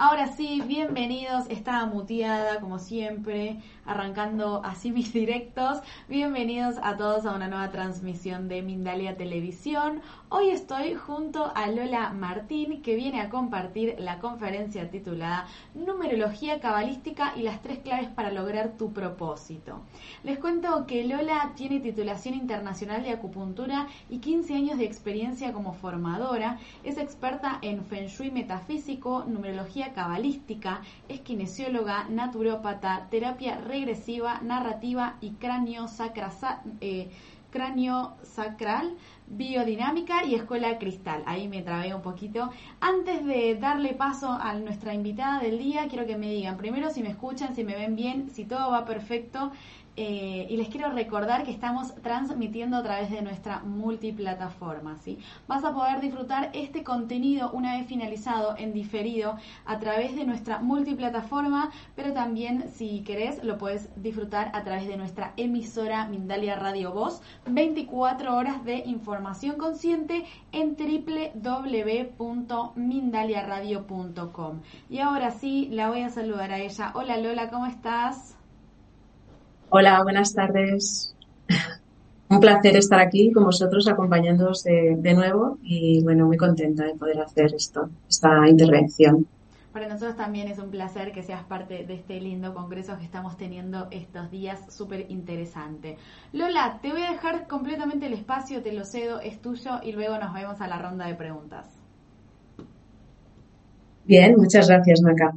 Ahora sí, bienvenidos. Estaba muteada como siempre, arrancando así mis directos. Bienvenidos a todos a una nueva transmisión de Mindalia Televisión. Hoy estoy junto a Lola Martín que viene a compartir la conferencia titulada Numerología cabalística y las tres claves para lograr tu propósito. Les cuento que Lola tiene titulación internacional de acupuntura y 15 años de experiencia como formadora. Es experta en Feng Shui metafísico, numerología cabalística, es kinesióloga, naturópata, terapia regresiva, narrativa y cráneo, sacra, eh, cráneo sacral, biodinámica y escuela cristal. Ahí me trabé un poquito. Antes de darle paso a nuestra invitada del día, quiero que me digan primero si me escuchan, si me ven bien, si todo va perfecto eh, y les quiero recordar que estamos transmitiendo a través de nuestra multiplataforma. ¿sí? Vas a poder disfrutar este contenido una vez finalizado en diferido a través de nuestra multiplataforma, pero también si querés lo puedes disfrutar a través de nuestra emisora Mindalia Radio Voz, 24 horas de información consciente en www.mindaliaradio.com. Y ahora sí, la voy a saludar a ella. Hola Lola, ¿cómo estás? Hola, buenas tardes. Un placer estar aquí con vosotros acompañándoos de, nuevo y bueno, muy contenta de poder hacer esto, esta intervención. Para nosotros también es un placer que seas parte de este lindo congreso que estamos teniendo estos días, súper interesante. Lola, te voy a dejar completamente el espacio, te lo cedo, es tuyo y luego nos vemos a la ronda de preguntas. Bien, muchas gracias, Maca.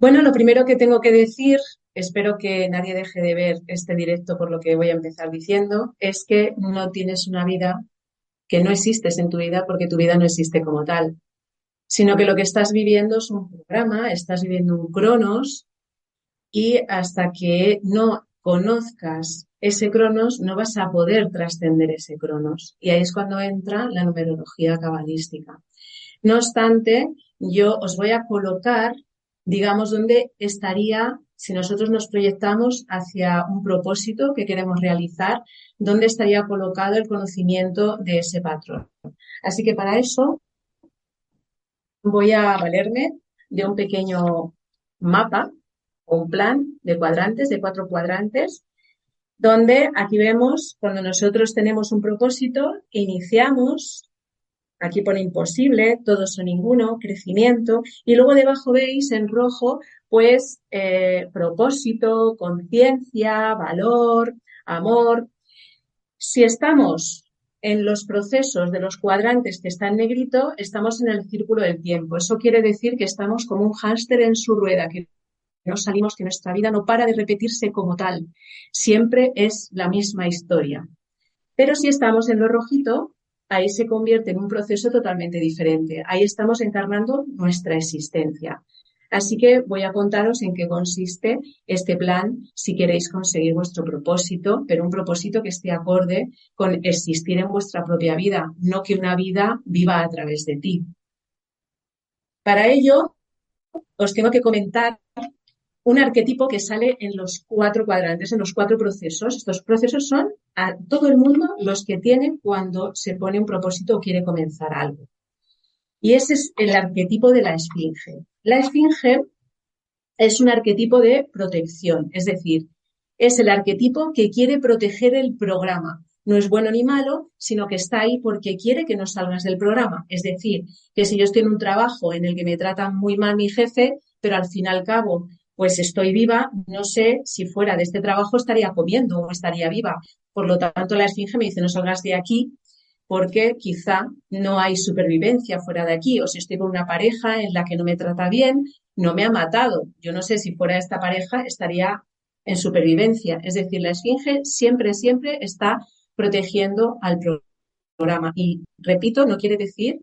Bueno, lo primero que tengo que decir espero que nadie deje de ver este directo por lo que voy a empezar diciendo, es que no tienes una vida, que no existes en tu vida porque tu vida no existe como tal, sino que lo que estás viviendo es un programa, estás viviendo un cronos y hasta que no conozcas ese cronos no vas a poder trascender ese cronos. Y ahí es cuando entra la numerología cabalística. No obstante, yo os voy a colocar, digamos, dónde estaría si nosotros nos proyectamos hacia un propósito que queremos realizar, ¿dónde estaría colocado el conocimiento de ese patrón? Así que para eso voy a valerme de un pequeño mapa o un plan de cuadrantes, de cuatro cuadrantes, donde aquí vemos cuando nosotros tenemos un propósito, iniciamos Aquí pone imposible, todos o ninguno, crecimiento. Y luego debajo veis en rojo, pues, eh, propósito, conciencia, valor, amor. Si estamos en los procesos de los cuadrantes que están en negrito, estamos en el círculo del tiempo. Eso quiere decir que estamos como un hámster en su rueda, que no salimos, que nuestra vida no para de repetirse como tal. Siempre es la misma historia. Pero si estamos en lo rojito, ahí se convierte en un proceso totalmente diferente. Ahí estamos encarnando nuestra existencia. Así que voy a contaros en qué consiste este plan si queréis conseguir vuestro propósito, pero un propósito que esté acorde con existir en vuestra propia vida, no que una vida viva a través de ti. Para ello, os tengo que comentar un arquetipo que sale en los cuatro cuadrantes, en los cuatro procesos. Estos procesos son a todo el mundo los que tienen cuando se pone un propósito o quiere comenzar algo. Y ese es el arquetipo de la esfinge. La esfinge es un arquetipo de protección, es decir, es el arquetipo que quiere proteger el programa. No es bueno ni malo, sino que está ahí porque quiere que no salgas del programa. Es decir, que si yo estoy en un trabajo en el que me tratan muy mal mi jefe, pero al fin y al cabo pues estoy viva, no sé si fuera de este trabajo estaría comiendo o estaría viva. Por lo tanto, la esfinge me dice, no salgas de aquí porque quizá no hay supervivencia fuera de aquí. O si estoy con una pareja en la que no me trata bien, no me ha matado. Yo no sé si fuera esta pareja estaría en supervivencia. Es decir, la esfinge siempre, siempre está protegiendo al programa. Y repito, no quiere decir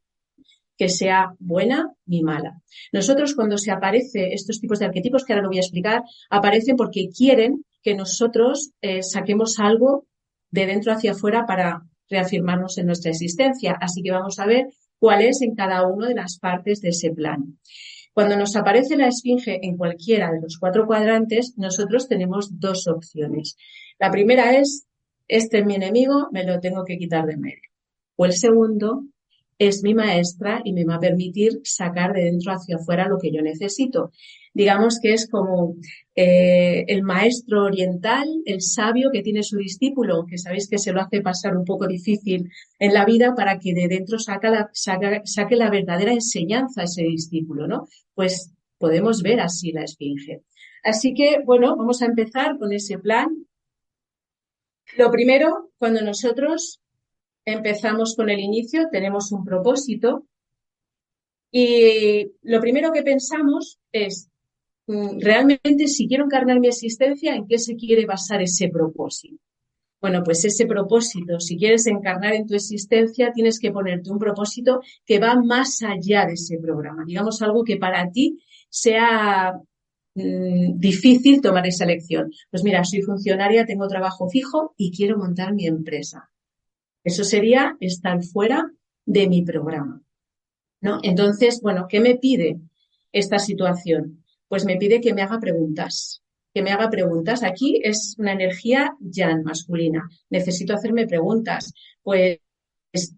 que sea buena ni mala. Nosotros cuando se aparece estos tipos de arquetipos, que ahora lo voy a explicar, aparecen porque quieren que nosotros eh, saquemos algo de dentro hacia afuera para reafirmarnos en nuestra existencia. Así que vamos a ver cuál es en cada una de las partes de ese plan. Cuando nos aparece la esfinge en cualquiera de los cuatro cuadrantes, nosotros tenemos dos opciones. La primera es, este es mi enemigo, me lo tengo que quitar de medio. O el segundo, es mi maestra y me va a permitir sacar de dentro hacia afuera lo que yo necesito. Digamos que es como eh, el maestro oriental, el sabio que tiene su discípulo, que sabéis que se lo hace pasar un poco difícil en la vida para que de dentro la, saque la verdadera enseñanza a ese discípulo, ¿no? Pues podemos ver así la esfinge. Así que, bueno, vamos a empezar con ese plan. Lo primero, cuando nosotros empezamos con el inicio, tenemos un propósito y lo primero que pensamos es, mm, realmente si quiero encarnar mi existencia, ¿en qué se quiere basar ese propósito? Bueno, pues ese propósito, si quieres encarnar en tu existencia, tienes que ponerte un propósito que va más allá de ese programa. Digamos algo que para ti sea mm, difícil tomar esa elección. Pues mira, soy funcionaria, tengo trabajo fijo y quiero montar mi empresa. Eso sería estar fuera de mi programa. ¿no? Entonces, bueno, ¿qué me pide esta situación? Pues me pide que me haga preguntas, que me haga preguntas. Aquí es una energía ya masculina. Necesito hacerme preguntas. Pues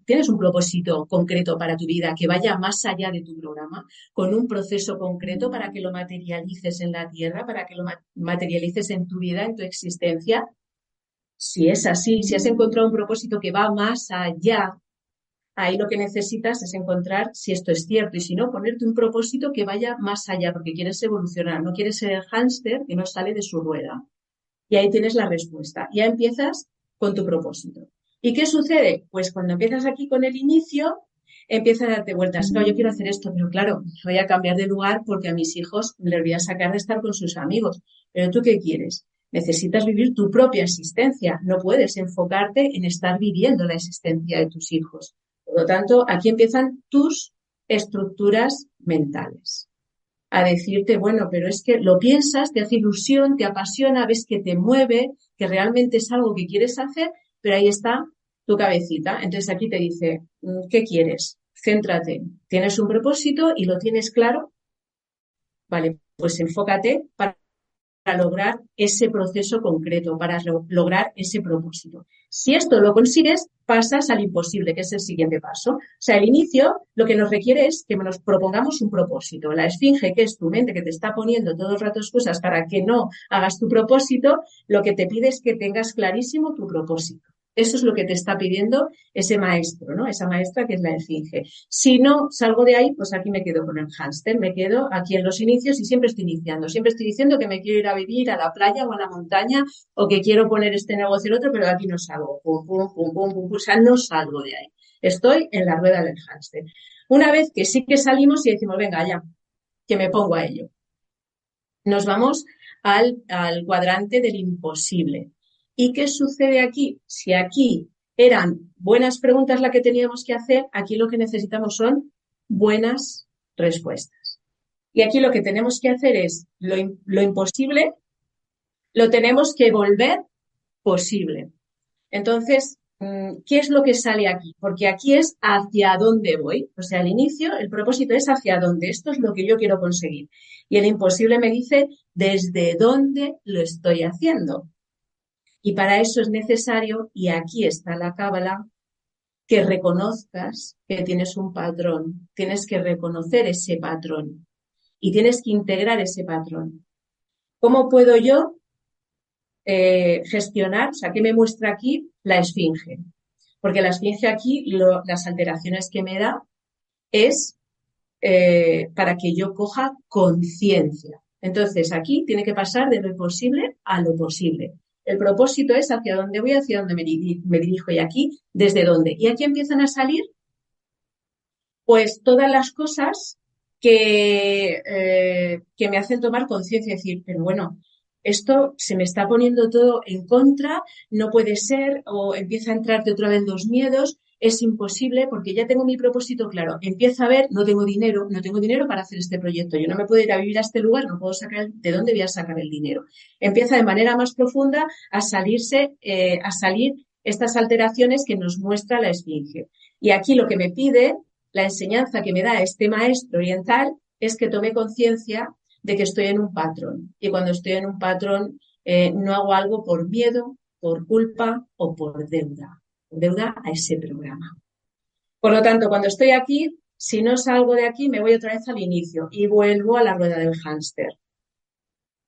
tienes un propósito concreto para tu vida que vaya más allá de tu programa, con un proceso concreto para que lo materialices en la tierra, para que lo materialices en tu vida, en tu existencia. Si es así, si has encontrado un propósito que va más allá, ahí lo que necesitas es encontrar si esto es cierto y si no, ponerte un propósito que vaya más allá, porque quieres evolucionar, no quieres ser el hámster que no sale de su rueda. Y ahí tienes la respuesta. Ya empiezas con tu propósito. ¿Y qué sucede? Pues cuando empiezas aquí con el inicio, empieza a darte vueltas. No, yo quiero hacer esto, pero claro, voy a cambiar de lugar porque a mis hijos les voy a sacar de estar con sus amigos. Pero tú qué quieres? Necesitas vivir tu propia existencia. No puedes enfocarte en estar viviendo la existencia de tus hijos. Por lo tanto, aquí empiezan tus estructuras mentales. A decirte, bueno, pero es que lo piensas, te hace ilusión, te apasiona, ves que te mueve, que realmente es algo que quieres hacer, pero ahí está tu cabecita. Entonces aquí te dice, mm, ¿qué quieres? Céntrate. ¿Tienes un propósito y lo tienes claro? Vale, pues enfócate para lograr ese proceso concreto, para lograr ese propósito. Si esto lo consigues, pasas al imposible, que es el siguiente paso. O sea, el inicio lo que nos requiere es que nos propongamos un propósito. La esfinge, que es tu mente que te está poniendo todo el rato excusas para que no hagas tu propósito, lo que te pide es que tengas clarísimo tu propósito. Eso es lo que te está pidiendo ese maestro, ¿no? Esa maestra que es la esfinge. Si no salgo de ahí, pues aquí me quedo con el hámster, me quedo aquí en los inicios y siempre estoy iniciando. Siempre estoy diciendo que me quiero ir a vivir a la playa o a la montaña o que quiero poner este negocio el otro, pero aquí no salgo. Pum, pum, pum, pum, pum, o sea, no salgo de ahí. Estoy en la rueda del hámster. Una vez que sí que salimos y decimos, venga, ya, que me pongo a ello. Nos vamos al cuadrante del imposible. ¿Y qué sucede aquí? Si aquí eran buenas preguntas la que teníamos que hacer, aquí lo que necesitamos son buenas respuestas. Y aquí lo que tenemos que hacer es lo, imposible, lo tenemos que volver posible. Entonces, mm, ¿qué es lo que sale aquí? Porque aquí es hacia dónde voy. O sea, al inicio el propósito es hacia dónde. Esto es lo que yo quiero conseguir. Y el imposible me dice desde dónde lo estoy haciendo. Y para eso es necesario, y aquí está la cábala, que reconozcas que tienes un patrón. Tienes que reconocer ese patrón y tienes que integrar ese patrón. ¿Cómo puedo yo eh, gestionar? O sea, ¿qué me muestra aquí la esfinge? Porque la esfinge aquí, las alteraciones que me da es eh, para que yo coja conciencia. Entonces, aquí tiene que pasar de lo imposible a lo posible. El propósito es hacia dónde voy, hacia dónde me, dirijo y aquí, desde dónde. Y aquí empiezan a salir, pues, todas las cosas que, eh, que me hacen tomar conciencia y decir, pero bueno, esto se me está poniendo todo en contra, no puede ser, o empieza a entrarte otra vez los miedos, es imposible porque ya tengo mi propósito claro. Empieza a ver, no tengo dinero, no tengo dinero para hacer este proyecto. Yo no me puedo ir a vivir a este lugar, no puedo sacar, ¿de dónde voy a sacar el dinero? Empieza de manera más profunda a salirse, eh, a salir estas alteraciones que nos muestra la esfinge. Y aquí lo que me pide, la enseñanza que me da este maestro oriental, es que tome conciencia de que estoy en un patrón. Y cuando estoy en un patrón, eh, no hago algo por miedo, por culpa o por deuda deuda a ese programa. Por lo tanto, cuando estoy aquí, si no salgo de aquí, me voy otra vez al inicio y vuelvo a la rueda del hámster.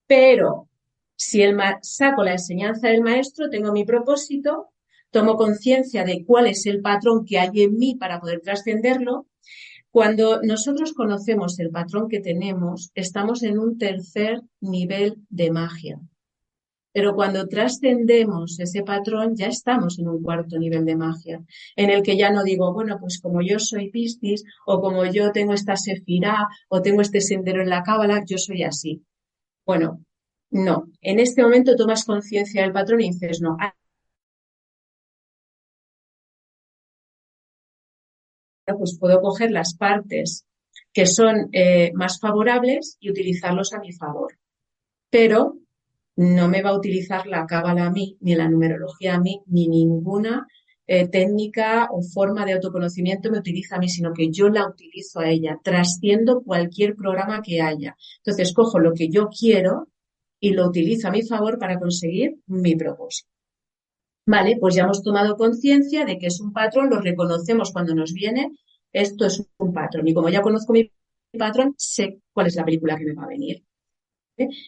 Pero si el saco la enseñanza del maestro, tengo mi propósito, tomo conciencia de cuál es el patrón que hay en mí para poder trascenderlo. Cuando nosotros conocemos el patrón que tenemos, estamos en un tercer nivel de magia. Pero cuando trascendemos ese patrón, ya estamos en un cuarto nivel de magia, en el que ya no digo, bueno, pues como yo soy Piscis, o como yo tengo esta sefirá, o tengo este sendero en la cábala, yo soy así. Bueno, no. En este momento tomas conciencia del patrón y dices, no, pues puedo coger las partes que son eh, más favorables y utilizarlos a mi favor. Pero no me va a utilizar la cábala a mí, ni la numerología a mí, ni ninguna eh, técnica o forma de autoconocimiento me utiliza a mí, sino que yo la utilizo a ella, trasciendo cualquier programa que haya. Entonces, cojo lo que yo quiero y lo utilizo a mi favor para conseguir mi propósito. Vale, pues ya hemos tomado conciencia de que es un patrón, lo reconocemos cuando nos viene, esto es un patrón. Y como ya conozco mi patrón, sé cuál es la película que me va a venir.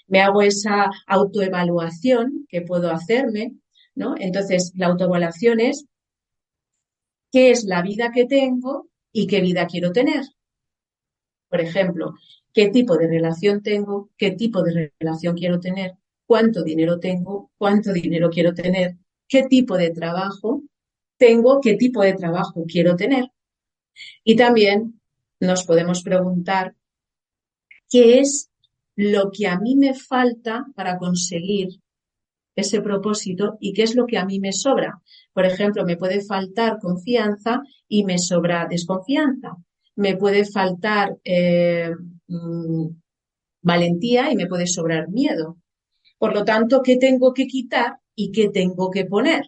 Me hago esa autoevaluación que puedo hacerme, ¿no? Entonces, la autoevaluación es qué es la vida que tengo y qué vida quiero tener. Por ejemplo, qué tipo de relación tengo, qué tipo de relación quiero tener, cuánto dinero tengo, cuánto dinero quiero tener, qué tipo de trabajo tengo, qué tipo de trabajo quiero tener. Y también nos podemos preguntar qué es lo que a mí me falta para conseguir ese propósito y qué es lo que a mí me sobra. Por ejemplo, me puede faltar confianza y me sobra desconfianza. Me puede faltar eh, mm, valentía y me puede sobrar miedo. Por lo tanto, ¿qué tengo que quitar y qué tengo que poner?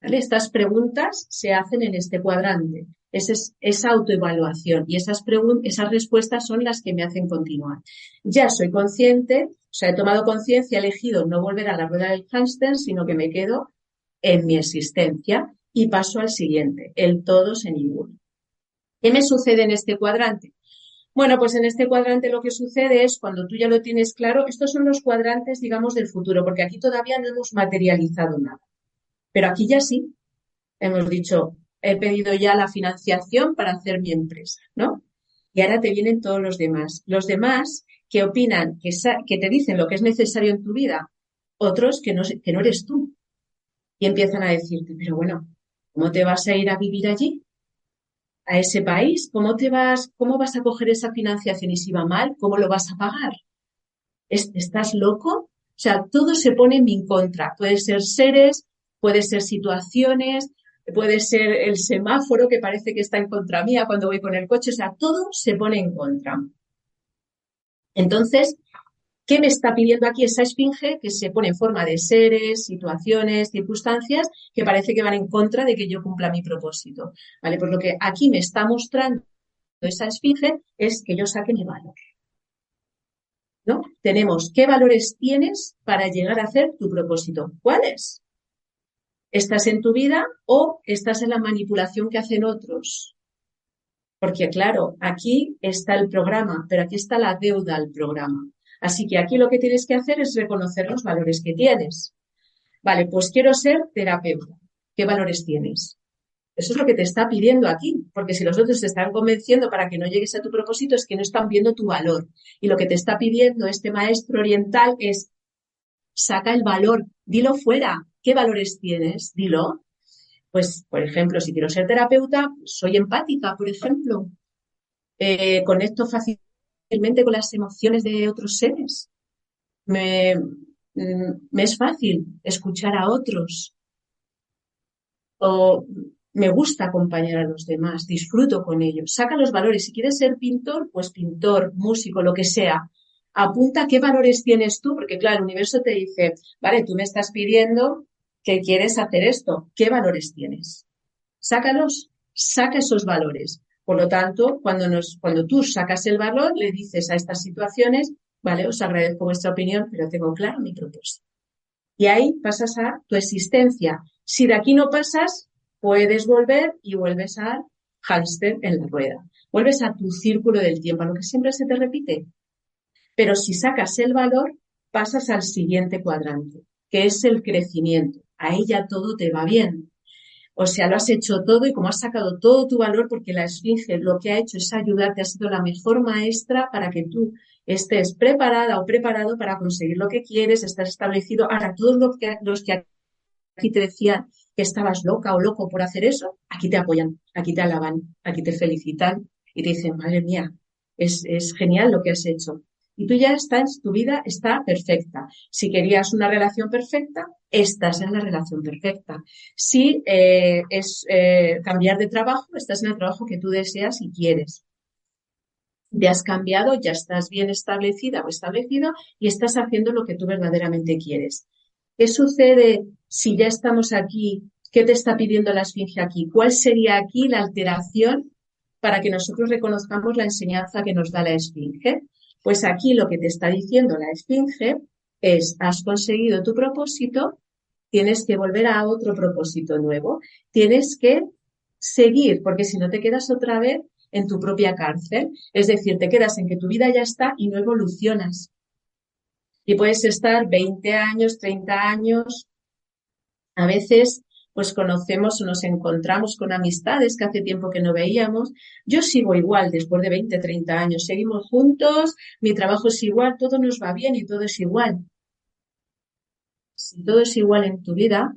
Estas preguntas se hacen en este cuadrante. Es esa autoevaluación y esas, esas respuestas son las que me hacen continuar. Ya soy consciente, o sea, he tomado conciencia, he elegido no volver a la rueda del hámster, sino que me quedo en mi existencia y paso al siguiente, el todos en ninguno. ¿Qué me sucede en este cuadrante? Bueno, pues en este cuadrante lo que sucede es cuando tú ya lo tienes claro, estos son los cuadrantes, digamos, del futuro, porque aquí todavía no hemos materializado nada. Pero aquí ya sí. Hemos dicho, he pedido ya la financiación para hacer mi empresa, ¿no? Y ahora te vienen todos los demás. Los demás que opinan, que, te dicen lo que es necesario en tu vida, otros que no, que no eres tú. Y empiezan a decirte, pero bueno, ¿cómo te vas a ir a vivir allí? ¿A ese país? ¿Cómo te vas, cómo vas a coger esa financiación? Y si va mal, ¿cómo lo vas a pagar? ¿Estás loco? O sea, todo se pone en mi contra. Puede ser seres, puede ser situaciones, puede ser el semáforo que parece que está en contra mía cuando voy con el coche, o sea, todo se pone en contra. Entonces, ¿qué me está pidiendo aquí esa esfinge que se pone en forma de seres, situaciones, circunstancias que parece que van en contra de que yo cumpla mi propósito? ¿Vale? Por lo que aquí me está mostrando esa esfinge es que yo saque mi valor. ¿No? Tenemos qué valores tienes para llegar a hacer tu propósito. ¿Cuáles? ¿Estás en tu vida o estás en la manipulación que hacen otros? Porque claro, aquí está el programa, pero aquí está la deuda al programa. Así que aquí lo que tienes que hacer es reconocer los valores que tienes. Vale, pues quiero ser terapeuta. ¿Qué valores tienes? Eso es lo que te está pidiendo aquí, porque si los otros te están convenciendo para que no llegues a tu propósito es que no están viendo tu valor. Y lo que te está pidiendo este maestro oriental es saca el valor, dilo fuera, ¿Qué valores tienes? Dilo. Pues, por ejemplo, si quiero ser terapeuta, soy empática, por ejemplo. Eh, conecto fácilmente con las emociones de otros seres. Me, me es fácil escuchar a otros. O me gusta acompañar a los demás, disfruto con ellos. Saca los valores. Si quieres ser pintor, pues pintor, músico, lo que sea. Apunta qué valores tienes tú, porque claro, el universo te dice, vale, tú me estás pidiendo que quieres hacer esto, ¿qué valores tienes? Sácalos, saca esos valores. Por lo tanto, cuando, cuando tú sacas el valor, le dices a estas situaciones, vale, os agradezco vuestra opinión, pero tengo claro mi propósito. Y ahí pasas a tu existencia. Si de aquí no pasas, puedes volver y vuelves al hámster en la rueda. Vuelves a tu círculo del tiempo, a lo que siempre se te repite. Pero si sacas el valor, pasas al siguiente cuadrante, que es el crecimiento. Ahí ya todo te va bien. O sea, lo has hecho todo y como has sacado todo tu valor, porque la esfinge lo que ha hecho es ayudarte, ha sido la mejor maestra para que tú estés preparada o preparado para conseguir lo que quieres, estás establecido. Ahora, todos los que, los que aquí te decían que estabas loca o loco por hacer eso, aquí te apoyan, aquí te alaban, aquí te felicitan y te dicen, madre mía, es, es genial lo que has hecho. Y tú ya estás, tu vida está perfecta. Si querías una relación perfecta, estás en la relación perfecta. Si eh, es eh, cambiar de trabajo, estás en el trabajo que tú deseas y quieres. Te has cambiado, ya estás bien establecida o establecido y estás haciendo lo que tú verdaderamente quieres. ¿Qué sucede si ya estamos aquí? ¿Qué te está pidiendo la esfinge aquí? ¿Cuál sería aquí la alteración para que nosotros reconozcamos la enseñanza que nos da la esfinge? Pues aquí lo que te está diciendo la esfinge es, has conseguido tu propósito, tienes que volver a otro propósito nuevo, tienes que seguir, porque si no te quedas otra vez en tu propia cárcel, es decir, te quedas en que tu vida ya está y no evolucionas. Y puedes estar 20 años, 30 años, a veces pues conocemos o nos encontramos con amistades que hace tiempo que no veíamos. Yo sigo igual después de 20, 30 años. Seguimos juntos, mi trabajo es igual, todo nos va bien y todo es igual. Si todo es igual en tu vida,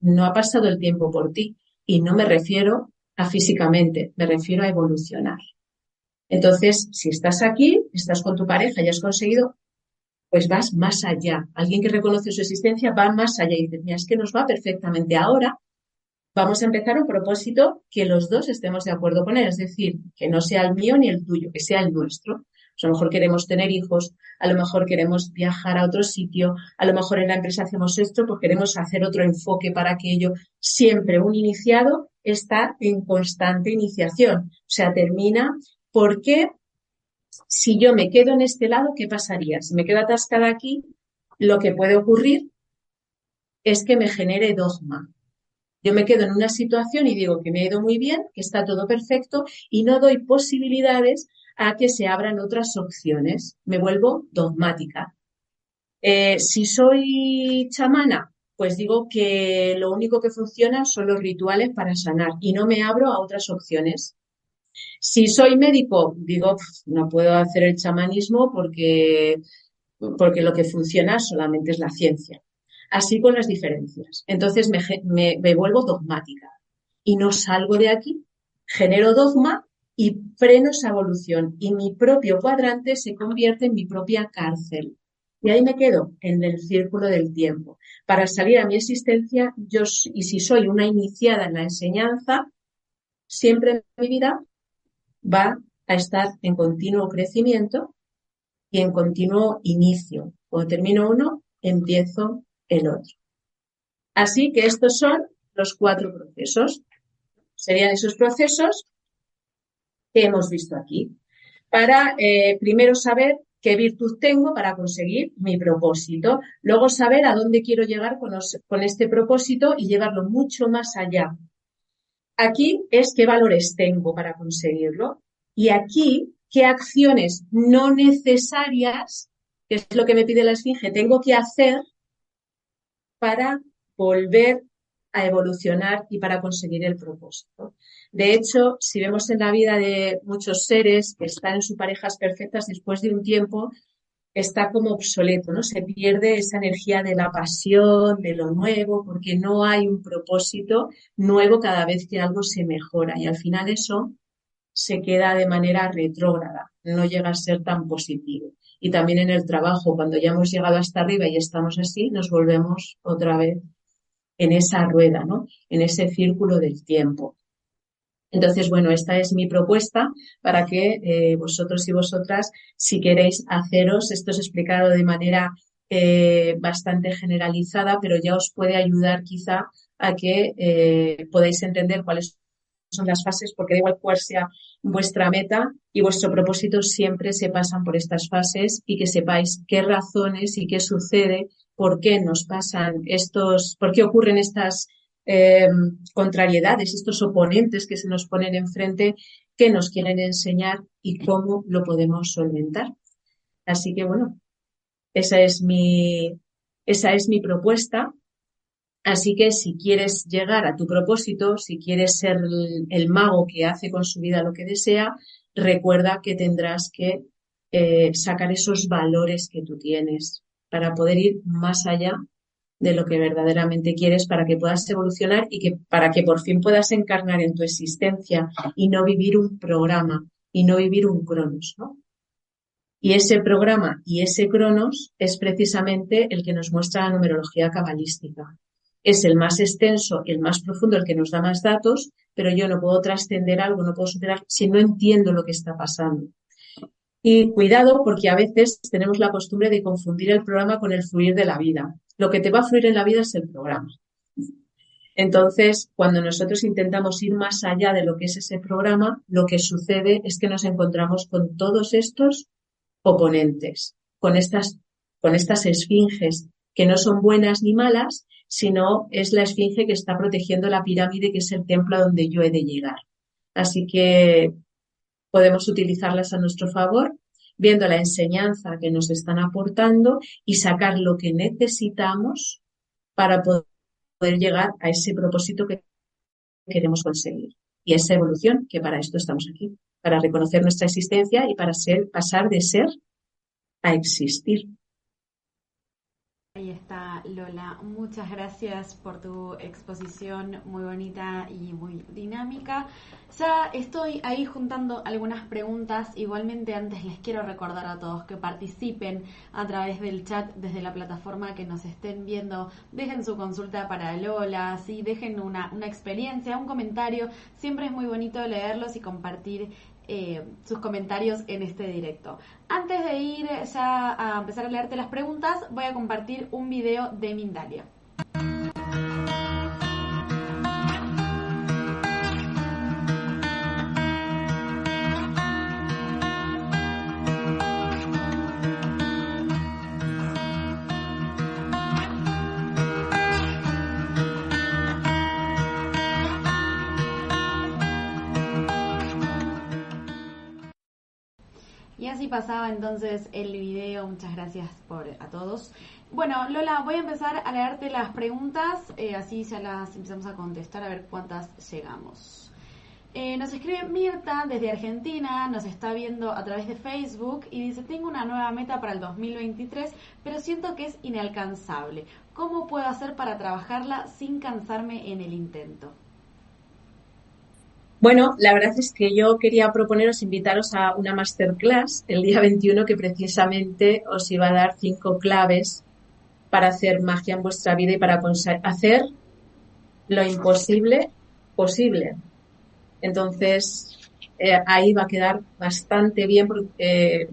no ha pasado el tiempo por ti. Y no me refiero a físicamente, me refiero a evolucionar. Entonces, si estás aquí, estás con tu pareja y has conseguido pues vas más allá. Alguien que reconoce su existencia va más allá y dice, mira, es que nos va perfectamente. Ahora vamos a empezar un propósito que los dos estemos de acuerdo con él, es decir, que no sea el mío ni el tuyo, que sea el nuestro. A lo mejor queremos tener hijos, a lo mejor queremos viajar a otro sitio, a lo mejor en la empresa hacemos esto, pues queremos hacer otro enfoque para aquello. Siempre un iniciado está en constante iniciación. O sea, termina. ¿Por qué? si yo me quedo en este lado, ¿qué pasaría? Si me quedo atascada aquí, lo que puede ocurrir es que me genere dogma. Yo me quedo en una situación y digo que me ha ido muy bien, que está todo perfecto y no doy posibilidades a que se abran otras opciones. Me vuelvo dogmática. Eh, si soy chamana, pues digo que lo único que funciona son los rituales para sanar y no me abro a otras opciones. Si soy médico, digo, no puedo hacer el chamanismo porque, porque lo que funciona solamente es la ciencia. Así con las diferencias. Entonces me, me vuelvo dogmática y no salgo de aquí, genero dogma y freno esa evolución y mi propio cuadrante se convierte en mi propia cárcel. Y ahí me quedo en el círculo del tiempo. Para salir a mi existencia, yo, y si soy una iniciada en la enseñanza, siempre en mi vida va a estar en continuo crecimiento y en continuo inicio. Cuando termino uno, empiezo el otro. Así que estos son los cuatro procesos. Serían esos procesos que hemos visto aquí. Para eh, primero saber qué virtud tengo para conseguir mi propósito. Luego saber a dónde quiero llegar con este propósito y llevarlo mucho más allá Aquí es qué valores tengo para conseguirlo y aquí qué acciones no necesarias, que es lo que me pide la esfinge, tengo que hacer para volver a evolucionar y para conseguir el propósito. De hecho, si vemos en la vida de muchos seres que están en sus parejas perfectas, después de un tiempo está como obsoleto, ¿no? Se pierde esa energía de la pasión, de lo nuevo, porque no hay un propósito nuevo cada vez que algo se mejora y al final eso se queda de manera retrógrada, no llega a ser tan positivo. Y también en el trabajo, cuando ya hemos llegado hasta arriba y estamos así, nos volvemos otra vez en esa rueda, ¿no? En ese círculo del tiempo. Entonces, bueno, esta es mi propuesta para que eh, vosotros y vosotras, si queréis haceros, esto es explicado de manera eh, bastante generalizada, pero ya os puede ayudar quizá a que eh, podáis entender cuáles son las fases, porque da igual cuál sea vuestra meta y vuestro propósito, siempre se pasan por estas fases y que sepáis qué razones y qué sucede, por qué nos pasan estos, por qué ocurren estas eh, contrariedades, estos oponentes que se nos ponen enfrente, que nos quieren enseñar y cómo lo podemos solventar. Así que bueno, esa es mi, esa es mi propuesta. Así que si quieres llegar a tu propósito, si quieres ser el, mago que hace con su vida lo que desea, recuerda que tendrás que eh, sacar esos valores que tú tienes para poder ir más allá de lo que verdaderamente quieres para que puedas evolucionar y que para que por fin puedas encarnar en tu existencia y no vivir un programa y no vivir un cronos, ¿no? Y ese programa y ese cronos es precisamente el que nos muestra la numerología cabalística. Es el más extenso, el más profundo, el que nos da más datos, pero yo no puedo trascender algo, no puedo superar si no entiendo lo que está pasando. Y cuidado porque a veces tenemos la costumbre de confundir el programa con el fluir de la vida. Lo que te va a fluir en la vida es el programa. Entonces, cuando nosotros intentamos ir más allá de lo que es ese programa, lo que sucede es que nos encontramos con todos estos oponentes, con estas, con estas esfinges que no son buenas ni malas, sino es la esfinge que está protegiendo la pirámide, que es el templo a donde yo he de llegar. Así que podemos utilizarlas a nuestro favor, viendo la enseñanza que nos están aportando y sacar lo que necesitamos para poder llegar a ese propósito que queremos conseguir. Y esa evolución, que para esto estamos aquí para reconocer nuestra existencia y para ser, pasar de ser a existir. Lola, muchas gracias por tu exposición muy bonita y muy dinámica. Ya estoy ahí juntando algunas preguntas, igualmente antes les quiero recordar a todos que participen a través del chat desde la plataforma que nos estén viendo, dejen su consulta para Lola, ¿sí? dejen una, una experiencia, un comentario, siempre es muy bonito leerlos y compartir eh, sus comentarios en este directo. Antes de ir ya a empezar a leerte las preguntas, voy a compartir un video de Mindalia. Pasaba entonces el video. Muchas gracias por a todos. Bueno, Lola, voy a empezar a leerte las preguntas, eh, así ya las empezamos a contestar a ver cuántas llegamos. Eh, nos escribe Mirta desde Argentina, nos está viendo a través de Facebook y dice, tengo una nueva meta para el 2023, pero siento que es inalcanzable. ¿Cómo puedo hacer para trabajarla sin cansarme en el intento? Bueno, la verdad es que yo quería proponeros invitaros a una masterclass el día 21 que precisamente os iba a dar cinco claves para hacer magia en vuestra vida y para hacer lo imposible posible. Entonces, eh, ahí va a quedar bastante bien porque,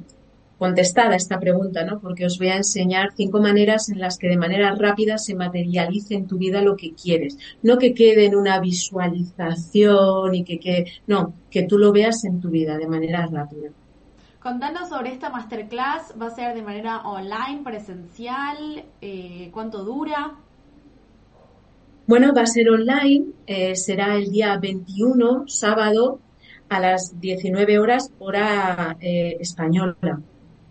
contestada esta pregunta, ¿no? Porque os voy a enseñar cinco maneras en las que de manera rápida se materialice en tu vida lo que quieres. No que quede en una visualización y que, que no, que tú lo veas en tu vida de manera rápida. Contanos sobre esta masterclass, ¿va a ser de manera online, presencial? Eh, ¿Cuánto dura? Bueno, va a ser online, eh, será el día 21, sábado, a las 19 horas, hora eh, española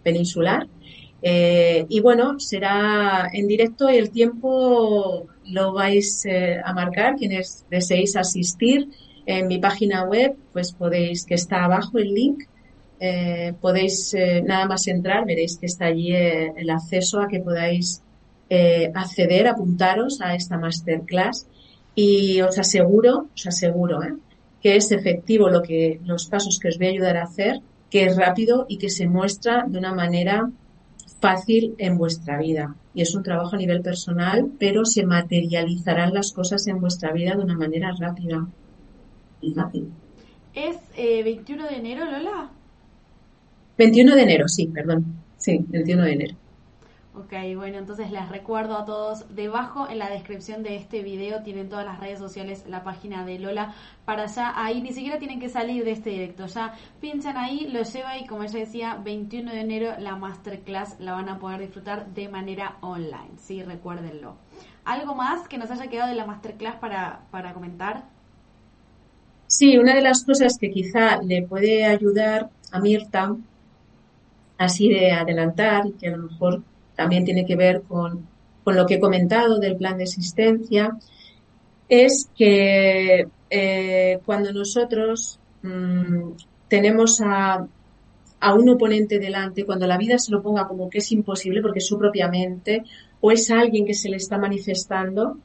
peninsular. Eh, y bueno, será en directo y el tiempo lo vais eh, a marcar quienes deseéis asistir. En mi página web, pues podéis, que está abajo el link, eh, podéis nada más entrar, veréis que está allí el acceso a que podáis acceder, apuntaros a esta masterclass y os aseguro, os aseguro, que es efectivo lo que, los pasos que os voy a ayudar a hacer que es rápido y que se muestra de una manera fácil en vuestra vida. Y es un trabajo a nivel personal, pero se materializarán las cosas en vuestra vida de una manera rápida y fácil. ¿Es 21 eh, de enero, Lola? 21 de enero, sí, perdón. Sí, 21 de enero. Ok, bueno, entonces les recuerdo a todos, debajo en la descripción de este video tienen todas las redes sociales, la página de Lola, para allá, ahí ni siquiera tienen que salir de este directo, ya pinchan ahí, lo lleva y como ella decía, 21 de enero la masterclass la van a poder disfrutar de manera online, sí, recuérdenlo. ¿Algo más que nos haya quedado de la masterclass para, para comentar? Sí, una de las cosas que quizá le puede ayudar a Mirta, así de adelantar, que a lo mejor también tiene que ver con, lo que he comentado del plan de existencia, es que eh, cuando nosotros mm, tenemos a, a, un oponente delante, cuando la vida se lo ponga como que es imposible porque es su propia mente o es alguien que se le está manifestando,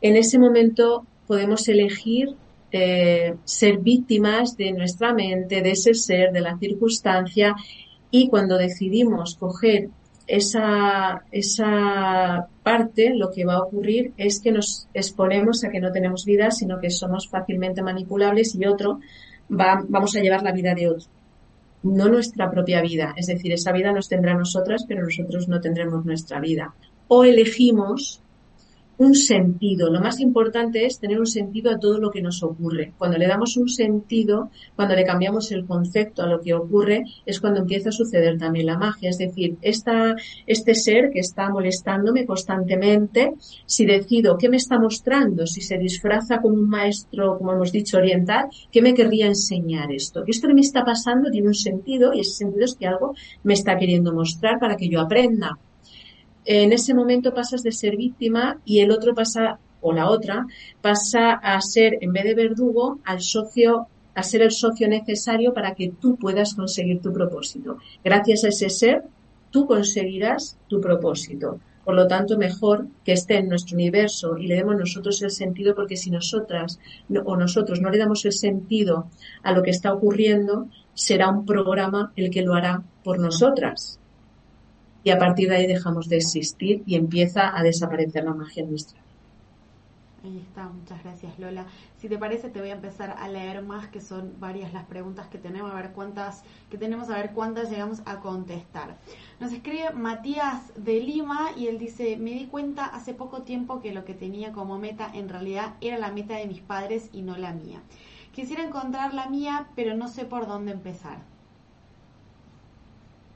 en ese momento podemos elegir eh, ser víctimas de nuestra mente, de ese ser, de la circunstancia y cuando decidimos coger esa, esa parte, lo que va a ocurrir es que nos exponemos a que no tenemos vida, sino que somos fácilmente manipulables y otro va, vamos a llevar la vida de otro. No nuestra propia vida. Es decir, esa vida nos tendrá nosotras, pero nosotros no tendremos nuestra vida. O elegimos un sentido. Lo más importante es tener un sentido a todo lo que nos ocurre. Cuando le damos un sentido, cuando le cambiamos el concepto a lo que ocurre, es cuando empieza a suceder también la magia. Es decir, esta, este ser que está molestándome constantemente, si decido qué me está mostrando, si se disfraza como un maestro, como hemos dicho, oriental, ¿qué me querría enseñar esto? Esto que me está pasando tiene un sentido y ese sentido es que algo me está queriendo mostrar para que yo aprenda en ese momento pasas de ser víctima y el otro pasa, o la otra, pasa a ser, en vez de verdugo, al socio, a ser el socio necesario para que tú puedas conseguir tu propósito. Gracias a ese ser, tú conseguirás tu propósito. Por lo tanto, mejor que esté en nuestro universo y le demos nosotros el sentido, porque si nosotras o nosotros no le damos el sentido a lo que está ocurriendo, será un programa el que lo hará por nosotras y a partir de ahí dejamos de existir y empieza a desaparecer la magia nuestra. Ahí está, muchas gracias Lola. Si te parece te voy a empezar a leer más, que son varias las preguntas que tenemos, a ver cuántas, que tenemos, a ver cuántas llegamos a contestar. Nos escribe Matías de Lima y él dice, me di cuenta hace poco tiempo que lo que tenía como meta en realidad era la meta de mis padres y no la mía. Quisiera encontrar la mía, pero no sé por dónde empezar.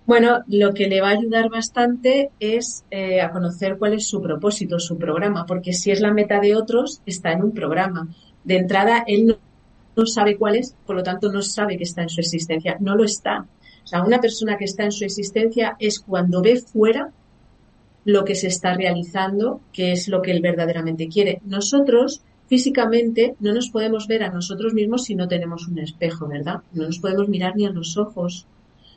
Bueno, lo que le va a ayudar bastante es eh, a conocer cuál es su propósito, su programa, porque si es la meta de otros, está en un programa. De entrada, él no, no sabe cuál es, por lo tanto, no sabe que está en su existencia. No lo está. O sea, una persona que está en su existencia es cuando ve fuera lo que se está realizando, que es lo que él verdaderamente quiere. Nosotros, físicamente, no nos podemos ver a nosotros mismos si no tenemos un espejo, ¿verdad? No nos podemos mirar ni a los ojos.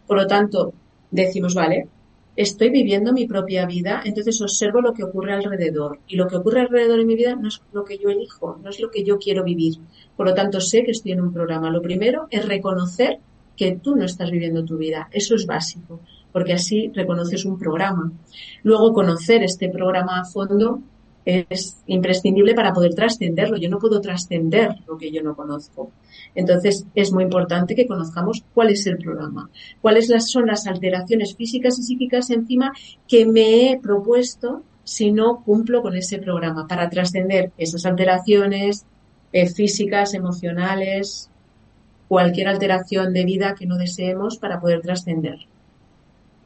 Por lo tanto, decimos, vale, estoy viviendo mi propia vida, entonces observo lo que ocurre alrededor. Y lo que ocurre alrededor en mi vida no es lo que yo elijo, no es lo que yo quiero vivir. Por lo tanto, sé que estoy en un programa. Lo primero es reconocer que tú no estás viviendo tu vida. Eso es básico, porque así reconoces un programa. Luego, conocer este programa a fondo es imprescindible para poder trascenderlo. Yo no puedo trascender lo que yo no conozco. Entonces, es muy importante que conozcamos cuál es el programa, cuáles son las alteraciones físicas y psíquicas encima que me he propuesto si no cumplo con ese programa para trascender esas alteraciones eh, físicas, emocionales, cualquier alteración de vida que no deseemos para poder trascender.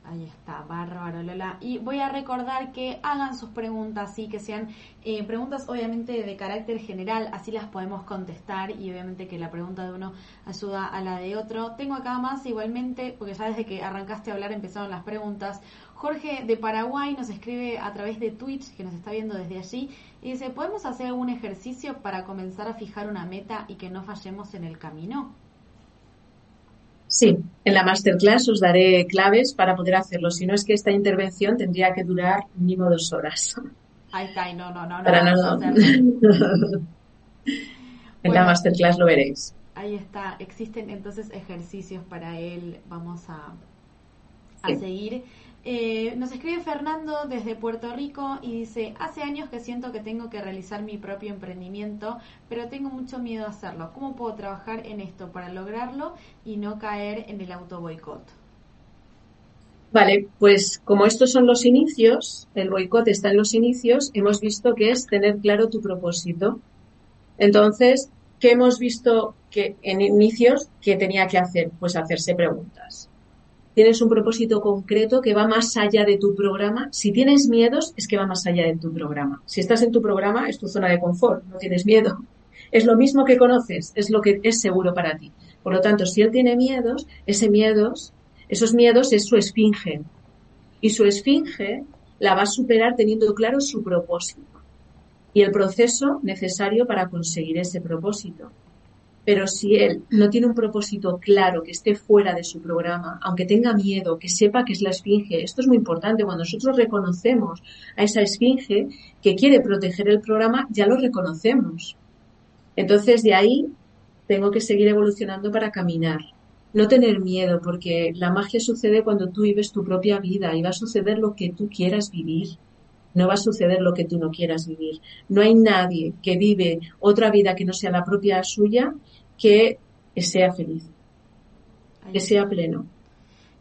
Ahí está, bárbaro Lola. Y voy a recordar que hagan sus preguntas, sí, que sean eh, preguntas obviamente de carácter general, así las podemos contestar y obviamente que la pregunta de uno ayuda a la de otro. Tengo acá más igualmente, porque ya desde que arrancaste a hablar empezaron las preguntas. Jorge de Paraguay nos escribe a través de Twitch, que nos está viendo desde allí, y dice, ¿podemos hacer algún ejercicio para comenzar a fijar una meta y que no fallemos en el camino? Sí, en la masterclass os daré claves para poder hacerlo. Si no es que esta intervención tendría que durar mínimo dos horas. Ahí está, no, no, no. Para no, en la masterclass lo veréis. Ahí está. Existen entonces ejercicios para él. Vamos a, a seguir. Eh, nos escribe Fernando desde Puerto Rico y dice, hace años que siento que tengo que realizar mi propio emprendimiento, pero tengo mucho miedo a hacerlo. ¿Cómo puedo trabajar en esto para lograrlo y no caer en el auto boicot? Vale, pues como estos son los inicios, el boicot está en los inicios, hemos visto que es tener claro tu propósito. Entonces, ¿qué hemos visto que en inicios que tenía que hacer? Pues hacerse preguntas. Tienes un propósito concreto que va más allá de tu programa. Si tienes miedos, es que va más allá de tu programa. Si estás en tu programa, es tu zona de confort, no tienes miedo. Es lo mismo que conoces, es lo que es seguro para ti. Por lo tanto, si él tiene miedos, ese miedos esos miedos es su esfinge. Y su esfinge la va a superar teniendo claro su propósito y el proceso necesario para conseguir ese propósito. Pero si él no tiene un propósito claro, que esté fuera de su programa, aunque tenga miedo, que sepa que es la esfinge, esto es muy importante, cuando nosotros reconocemos a esa esfinge que quiere proteger el programa, ya lo reconocemos. Entonces de ahí tengo que seguir evolucionando para caminar no tener miedo, porque la magia sucede cuando tú vives tu propia vida y va a suceder lo que tú quieras vivir. No va a suceder lo que tú no quieras vivir. No hay nadie que vive otra vida que no sea la propia suya que sea feliz, que sea pleno.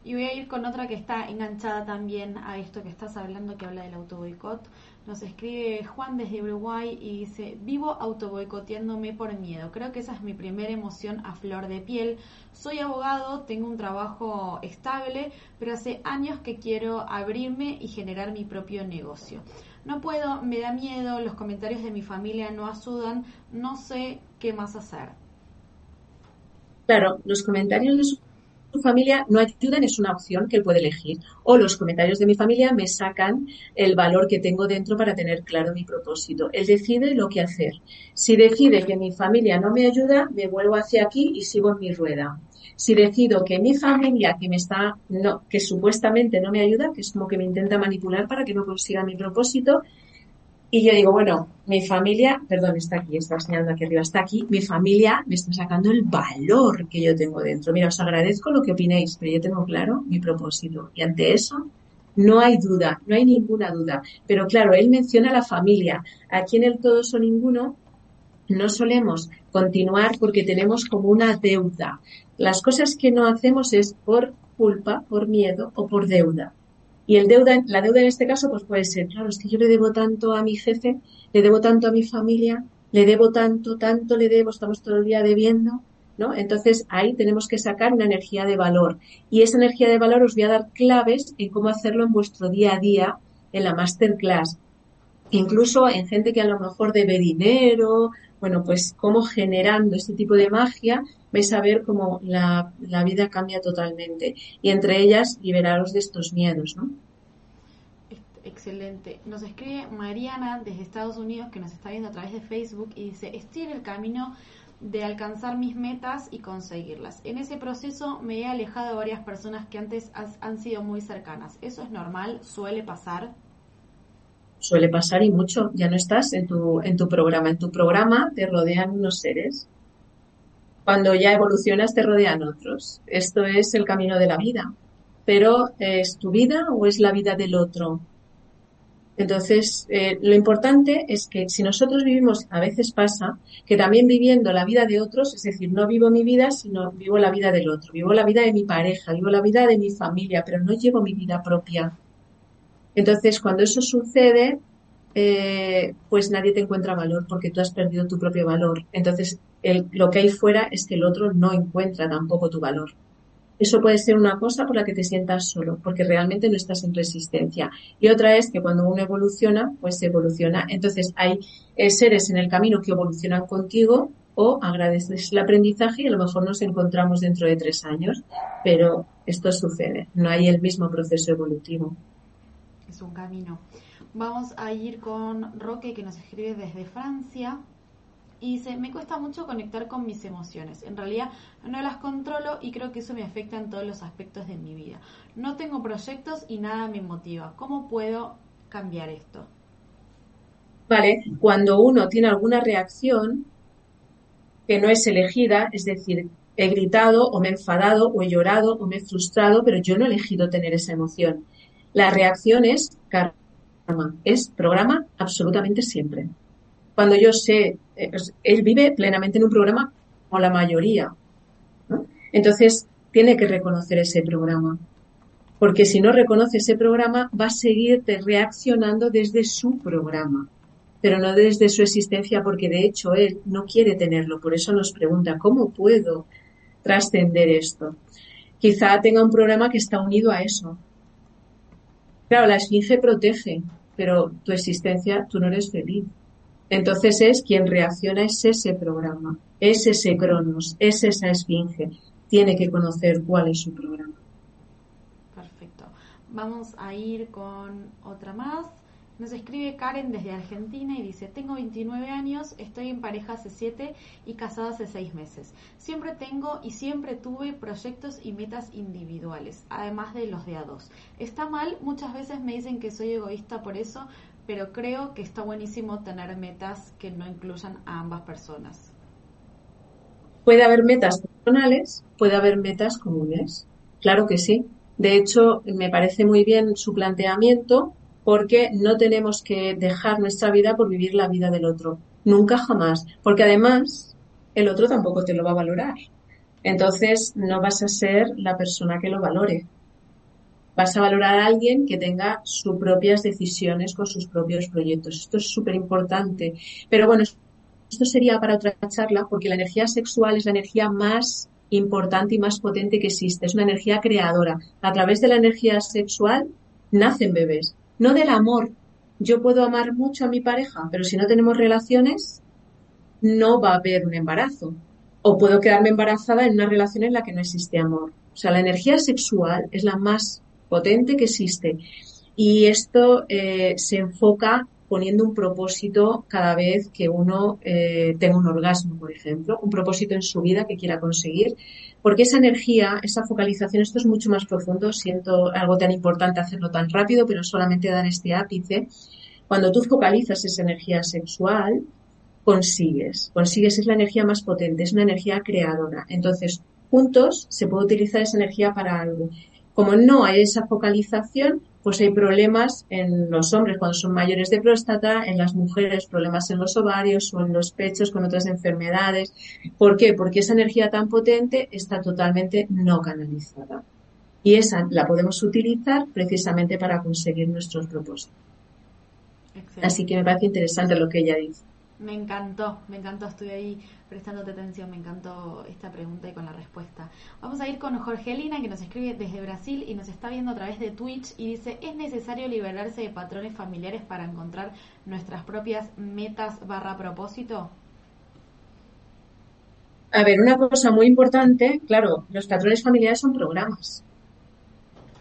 Y voy a ir con otra que está enganchada también a esto que estás hablando, que habla del autoboicot. Nos escribe Juan desde Uruguay y dice, vivo autoboicoteándome por miedo. Creo que esa es mi primera emoción a flor de piel. Soy abogado, tengo un trabajo estable, pero hace años que quiero abrirme y generar mi propio negocio. No puedo, me da miedo, los comentarios de mi familia no ayudan, no sé qué más hacer. Claro, los comentarios de su tu familia no ayudan es una opción que él puede elegir. O los comentarios de mi familia me sacan el valor que tengo dentro para tener claro mi propósito. Él decide lo que hacer. Si decide que mi familia no me ayuda, me vuelvo hacia aquí y sigo en mi rueda. Si decido que mi familia que me está, no, que supuestamente no me ayuda, que es como que me intenta manipular para que no consiga mi propósito, y yo digo, bueno, mi familia, perdón, está aquí, está señalando aquí arriba, está aquí, mi familia me está sacando el valor que yo tengo dentro. Mira, os agradezco lo que opinéis, pero yo tengo claro mi propósito. Y ante eso, no hay duda, no hay ninguna duda. Pero claro, él menciona la familia. Aquí en el todos o ninguno no solemos continuar porque tenemos como una deuda. Las cosas que no hacemos es por culpa, por miedo o por deuda. Y el deuda, la deuda en este caso, pues puede ser, claro, es que yo le debo tanto a mi jefe, le debo tanto a mi familia, le debo tanto, tanto le debo, estamos todo el día debiendo, ¿no? Entonces ahí tenemos que sacar una energía de valor. Y esa energía de valor os voy a dar claves en cómo hacerlo en vuestro día a día en la masterclass. Incluso en gente que a lo mejor debe dinero, bueno, pues cómo generando este tipo de magia vais a ver cómo la, vida cambia totalmente. Y entre ellas, liberaros de estos miedos, ¿no? Excelente. Nos escribe Mariana desde Estados Unidos que nos está viendo a través de Facebook y dice, estoy en el camino de alcanzar mis metas y conseguirlas. En ese proceso me he alejado de varias personas que antes han sido muy cercanas. ¿Eso es normal? ¿Suele pasar? Suele pasar y mucho. Ya no estás en tu, en tu programa. En tu programa te rodean unos seres cuando ya evolucionas te rodean otros. Esto es el camino de la vida. Pero ¿es tu vida o es la vida del otro? Entonces, eh, lo importante es que si nosotros vivimos, a veces pasa, que también viviendo la vida de otros, es decir, no vivo mi vida, sino vivo la vida del otro, vivo la vida de mi pareja, vivo la vida de mi familia, pero no llevo mi vida propia. Entonces, cuando eso sucede, eh, pues nadie te encuentra valor porque tú has perdido tu propio valor. Entonces, lo que hay fuera es que el otro no encuentra tampoco tu valor. Eso puede ser una cosa por la que te sientas solo, porque realmente no estás en resistencia. Y otra es que cuando uno evoluciona, pues se evoluciona. Entonces hay eh, seres en el camino que evolucionan contigo o agradeces el aprendizaje y a lo mejor nos encontramos dentro de tres años, pero esto sucede, no hay el mismo proceso evolutivo. Es un camino. Vamos a ir con Roque que nos escribe desde Francia y dice, me cuesta mucho conectar con mis emociones. En realidad no las controlo y creo que eso me afecta en todos los aspectos de mi vida. No tengo proyectos y nada me motiva. ¿Cómo puedo cambiar esto? Vale, cuando uno tiene alguna reacción que no es elegida, es decir, he gritado o me he enfadado o he llorado o me he frustrado, pero yo no he elegido tener esa emoción. La reacción es es programa absolutamente siempre. Cuando yo sé, eh, él vive plenamente en un programa como la mayoría. Entonces, tiene que reconocer ese programa. Porque si no reconoce ese programa, va a seguir reaccionando desde su programa, pero no desde su existencia, porque de hecho él no quiere tenerlo. Por eso nos pregunta, ¿cómo puedo trascender esto? Quizá tenga un programa que está unido a eso. Claro, la esfinge protege, pero tu existencia, tú no eres feliz. Entonces es quien reacciona, es ese programa, es ese cronos, es esa esfinge. Tiene que conocer cuál es su programa. Perfecto. Vamos a ir con otra más. Nos escribe Karen desde Argentina y dice, tengo 29 años, estoy en pareja hace 7 y casada hace 6 meses. Siempre tengo y siempre tuve proyectos y metas individuales, además de los de a dos. Está mal, muchas veces me dicen que soy egoísta por eso, pero creo que está buenísimo tener metas que no incluyan a ambas personas. Puede haber metas personales, puede haber metas comunes. Claro que sí. De hecho, me parece muy bien su planteamiento porque no tenemos que dejar nuestra vida por vivir la vida del otro. Nunca jamás. Porque además el otro tampoco te lo va a valorar. Entonces no vas a ser la persona que lo valore. Vas a valorar a alguien que tenga sus propias decisiones con sus propios proyectos. Esto es súper importante. Pero bueno, esto sería para otra charla porque la energía sexual es la energía más importante y más potente que existe. Es una energía creadora. A través de la energía sexual nacen bebés no del amor. Yo puedo amar mucho a mi pareja, pero si no tenemos relaciones, no va a haber un embarazo. O puedo quedarme embarazada en una relación en la que no existe amor. O sea, la energía sexual es la más potente que existe. Y esto eh, se enfoca poniendo un propósito cada vez que uno eh, tenga un orgasmo, por ejemplo, un propósito en su vida que quiera conseguir porque esa energía, esa focalización, esto es mucho más profundo, siento algo tan importante hacerlo tan rápido, pero solamente dar este ápice. Cuando tú focalizas esa energía sexual, consigues, consigues, es la energía más potente, es una energía creadora. Entonces, juntos se puede utilizar esa energía para algo. Como no hay esa focalización, pues hay problemas en los hombres cuando son mayores de próstata, en las mujeres problemas en los ovarios o en los pechos con otras enfermedades. ¿Por qué? Porque esa energía tan potente está totalmente no canalizada. Y esa la podemos utilizar precisamente para conseguir nuestros propósitos. Así que me parece interesante lo que ella dice. Me encantó, me encantó, estoy ahí prestándote atención, me encantó esta pregunta y con la respuesta. Vamos a ir con Jorgelina que nos escribe desde Brasil y nos está viendo a través de Twitch y dice, ¿es necesario liberarse de patrones familiares para encontrar nuestras propias metas barra propósito? A ver, una cosa muy importante, claro, los patrones familiares son programas.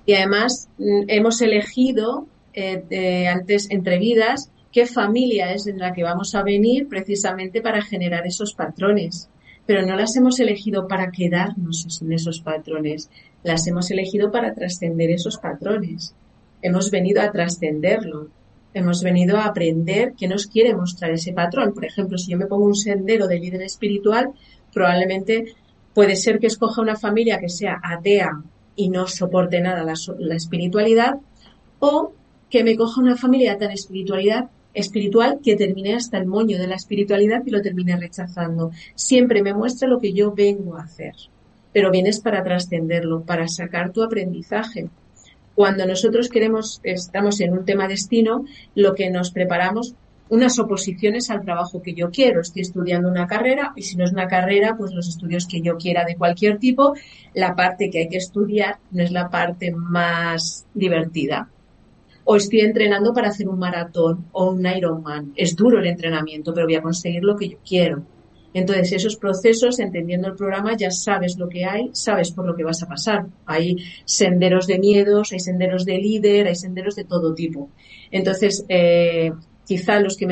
Y además mm, hemos elegido eh, antes entre vidas qué familia es en la que vamos a venir precisamente para generar esos patrones. Pero no las hemos elegido para quedarnos en esos patrones, las hemos elegido para trascender esos patrones. Hemos venido a trascenderlo, hemos venido a aprender qué nos quiere mostrar ese patrón. Por ejemplo, si yo me pongo un sendero de líder espiritual, probablemente puede ser que escoja una familia que sea atea y no soporte nada la, la espiritualidad, o que me coja una familia tan espiritualidad espiritual que termine hasta el moño de la espiritualidad y lo termine rechazando. Siempre me muestra lo que yo vengo a hacer, pero vienes para trascenderlo, para sacar tu aprendizaje. Cuando nosotros queremos, estamos en un tema destino, lo que nos preparamos unas oposiciones al trabajo que yo quiero. Estoy estudiando una carrera y si no es una carrera, pues los estudios que yo quiera de cualquier tipo, la parte que hay que estudiar no es la parte más divertida o estoy entrenando para hacer un maratón o un Ironman. Es duro el entrenamiento, pero voy a conseguir lo que yo quiero. Entonces, esos procesos, entendiendo el programa, ya sabes lo que hay, sabes por lo que vas a pasar. Hay senderos de miedos, hay senderos de líder, hay senderos de todo tipo. Entonces, eh, quizá los que,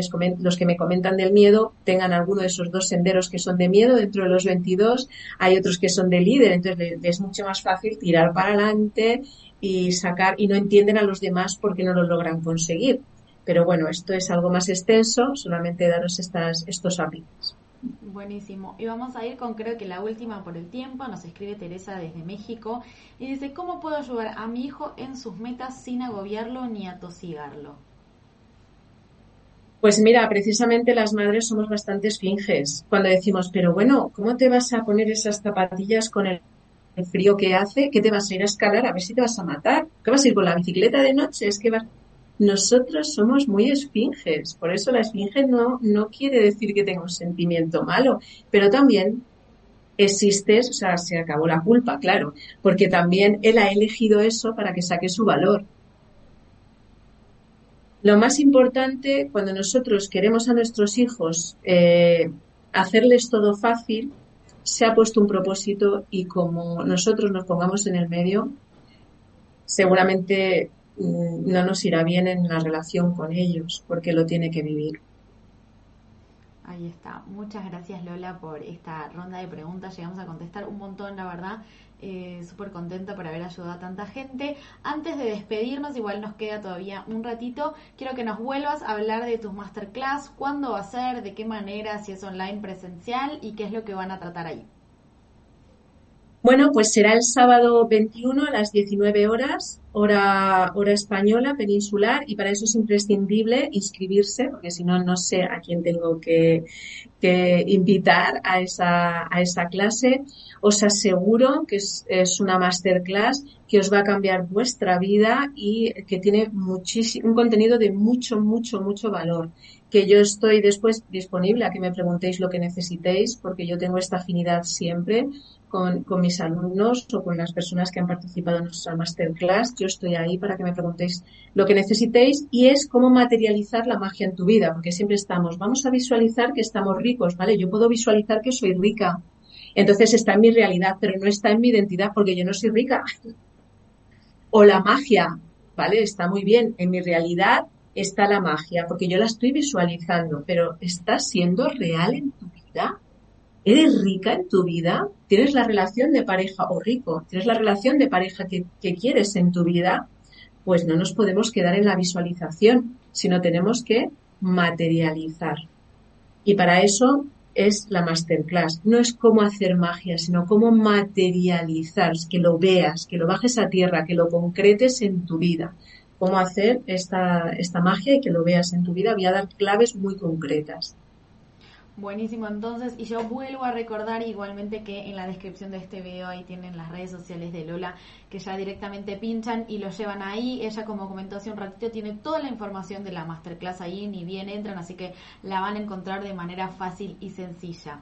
me, comentan del miedo tengan alguno de esos dos senderos que son de miedo dentro de los 22, hay otros que son de líder, entonces es mucho más fácil tirar para adelante y sacar y no entienden a los demás porque no lo logran conseguir. Pero bueno, esto es algo más extenso, solamente daros estas, estos hábitos. Buenísimo. Y vamos a ir con creo que la última por el tiempo. Nos escribe Teresa desde México y dice, ¿cómo puedo ayudar a mi hijo en sus metas sin agobiarlo ni atosigarlo? Pues mira, precisamente las madres somos bastante esfinges cuando decimos, pero bueno, ¿cómo te vas a poner esas zapatillas con el el frío que hace, ¿qué te vas a ir a escalar? A ver si te vas a matar. ¿Qué vas a ir con la bicicleta de noche? Es que vas... Nosotros somos muy esfinges, por eso la esfinge no, no quiere decir que tenga un sentimiento malo, pero también existes, o sea, se acabó la culpa, claro, porque también él ha elegido eso para que saque su valor. Lo más importante cuando nosotros queremos a nuestros hijos eh, hacerles todo fácil, se ha puesto un propósito y como nosotros nos pongamos en el medio, seguramente mm, no nos irá bien en la relación con ellos, porque lo tiene que vivir. Ahí está. Muchas gracias Lola por esta ronda de preguntas. Llegamos a contestar un montón, la verdad. Eh, Súper contenta por haber ayudado a tanta gente. Antes de despedirnos, igual nos queda todavía un ratito, quiero que nos vuelvas a hablar de tus masterclass, cuándo va a ser, de qué manera, si es online, presencial y qué es lo que van a tratar ahí. Bueno, pues será el sábado 21 a las 19 horas, hora, hora española, peninsular, y para eso es imprescindible inscribirse, porque si no, no sé a quién tengo que, invitar a esa, a esa clase. Os aseguro que es, es, una masterclass que os va a cambiar vuestra vida y que tiene muchísimo, un contenido de mucho, mucho, mucho valor que yo estoy después disponible a que me preguntéis lo que necesitéis, porque yo tengo esta afinidad siempre con, mis alumnos o con las personas que han participado en nuestra masterclass. Yo estoy ahí para que me preguntéis lo que necesitéis y es cómo materializar la magia en tu vida, porque siempre estamos, vamos a visualizar que estamos ricos, ¿vale? Yo puedo visualizar que soy rica. Entonces está en mi realidad, pero no está en mi identidad porque yo no soy rica. o la magia, ¿vale? Está muy bien. En mi realidad está la magia, porque yo la estoy visualizando, pero ¿está siendo real en tu vida? ¿Eres rica en tu vida? ¿Tienes la relación de pareja o rico? ¿Tienes la relación de pareja que, quieres en tu vida? Pues no nos podemos quedar en la visualización, sino tenemos que materializar. Y para eso es la masterclass. No es cómo hacer magia, sino cómo materializar, que lo veas, que lo bajes a tierra, que lo concretes en tu vida. Cómo hacer esta, esta magia y que lo veas en tu vida. Voy a dar claves muy concretas. Buenísimo, entonces, y yo vuelvo a recordar igualmente que en la descripción de este video ahí tienen las redes sociales de Lola que ya directamente pinchan y lo llevan ahí. Ella, como comentó hace un ratito, tiene toda la información de la masterclass ahí, ni bien entran, así que la van a encontrar de manera fácil y sencilla.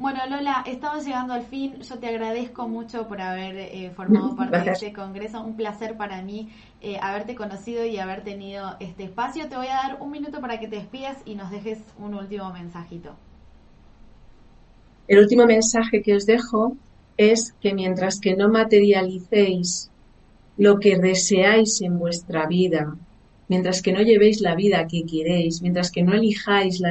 Bueno, Lola, estamos llegando al fin. Yo te agradezco mucho por haber eh, formado parte de este congreso. Un placer para mí eh, haberte conocido y haber tenido este espacio. Te voy a dar un minuto para que te despidas y nos dejes un último mensajito. El último mensaje que os dejo es que mientras que no materialicéis lo que deseáis en vuestra vida, mientras que no llevéis la vida que queréis, mientras que no elijáis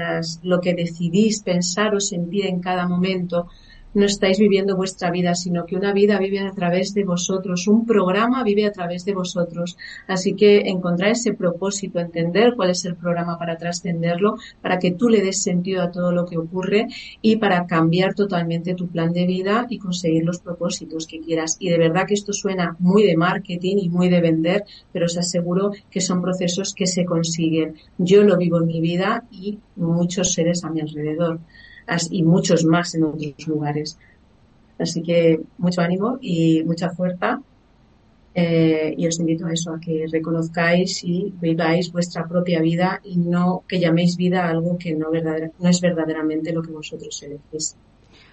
lo que decidís pensar o sentir en cada momento, no estáis viviendo vuestra vida, sino que una vida vive a través de vosotros, un programa vive a través de vosotros. Así que encontrar ese propósito, entender cuál es el programa para trascenderlo, para que tú le des sentido a todo lo que ocurre y para cambiar totalmente tu plan de vida y conseguir los propósitos que quieras. Y de verdad que esto suena muy de marketing y muy de vender, pero os aseguro que son procesos que se consiguen. Yo lo vivo en mi vida y muchos seres a mi alrededor y muchos más en otros lugares. Así que mucho ánimo y mucha fuerza. Eh, y os invito a eso, a que reconozcáis y viváis vuestra propia vida y no que llaméis vida a algo que no, es verdaderamente lo que vosotros elegís.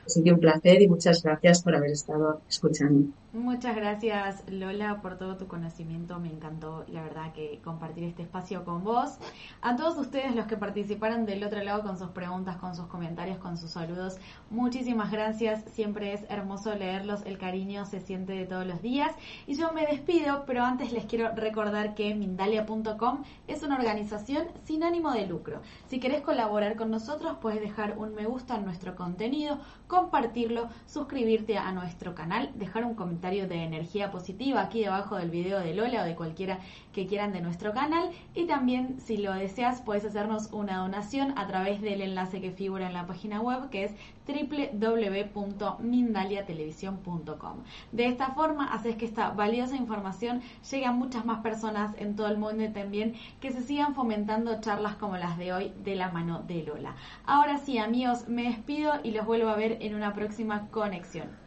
Así que un placer y muchas gracias por haber estado escuchando. Muchas gracias Lola por todo tu conocimiento, me encantó la verdad que compartir este espacio con vos. A todos ustedes los que participaron del otro lado con sus preguntas, con sus comentarios, con sus saludos, muchísimas gracias, siempre es hermoso leerlos, el cariño se siente de todos los días y yo me despido, pero antes les quiero recordar que Mindalia.com es una organización sin ánimo de lucro. Si querés colaborar con nosotros puedes dejar un me gusta en nuestro contenido, compartirlo, suscribirte a nuestro canal, dejar un de energía positiva aquí debajo del video de Lola o de cualquiera que quieran de nuestro canal. Y también, si lo deseas, puedes hacernos una donación a través del enlace que figura en la página web, que es www.mindaliatelevisión.com. De esta forma, haces que esta valiosa información llegue a muchas más personas en todo el mundo y también que se sigan fomentando charlas como las de hoy de la mano de Lola. Ahora sí, amigos, me despido y los vuelvo a ver en una próxima conexión.